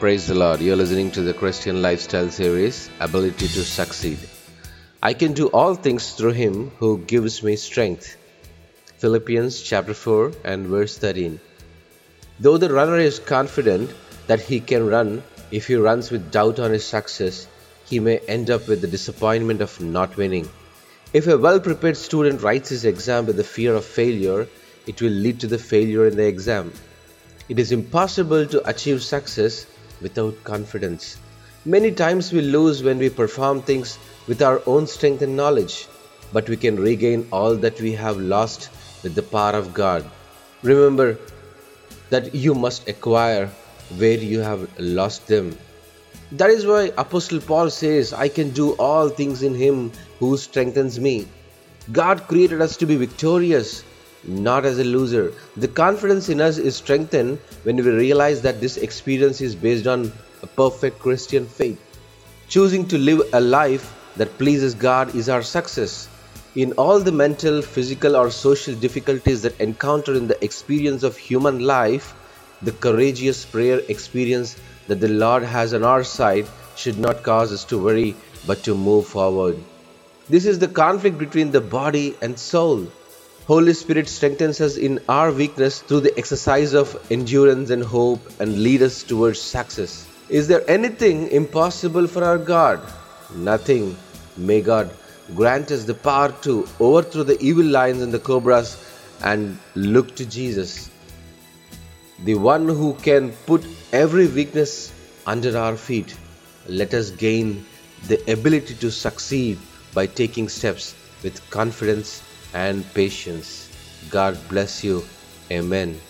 Praise the Lord. You're listening to the Christian Lifestyle Series Ability to Succeed. I can do all things through Him who gives me strength. Philippians chapter 4 and verse 13. Though the runner is confident that he can run, if he runs with doubt on his success, he may end up with the disappointment of not winning. If a well prepared student writes his exam with the fear of failure, it will lead to the failure in the exam. It is impossible to achieve success without confidence. Many times we lose when we perform things with our own strength and knowledge, but we can regain all that we have lost with the power of God. Remember that you must acquire where you have lost them. That is why Apostle Paul says, I can do all things in him who strengthens me. God created us to be victorious, not as a loser. The confidence in us is strengthened when we realize that this experience is based on a perfect Christian faith. Choosing to live a life that pleases God is our success. In all the mental, physical, or social difficulties that encounter in the experience of human life, the courageous prayer experience that the Lord has on our side should not cause us to worry but to move forward. This is the conflict between the body and soul. Holy Spirit strengthens us in our weakness through the exercise of endurance and hope and lead us towards success. Is there anything impossible for our God? Nothing. May God grant us the power to overthrow the evil lions and the cobras and look to Jesus the one who can put every weakness under our feet. Let us gain the ability to succeed by taking steps with confidence and patience. God bless you. Amen.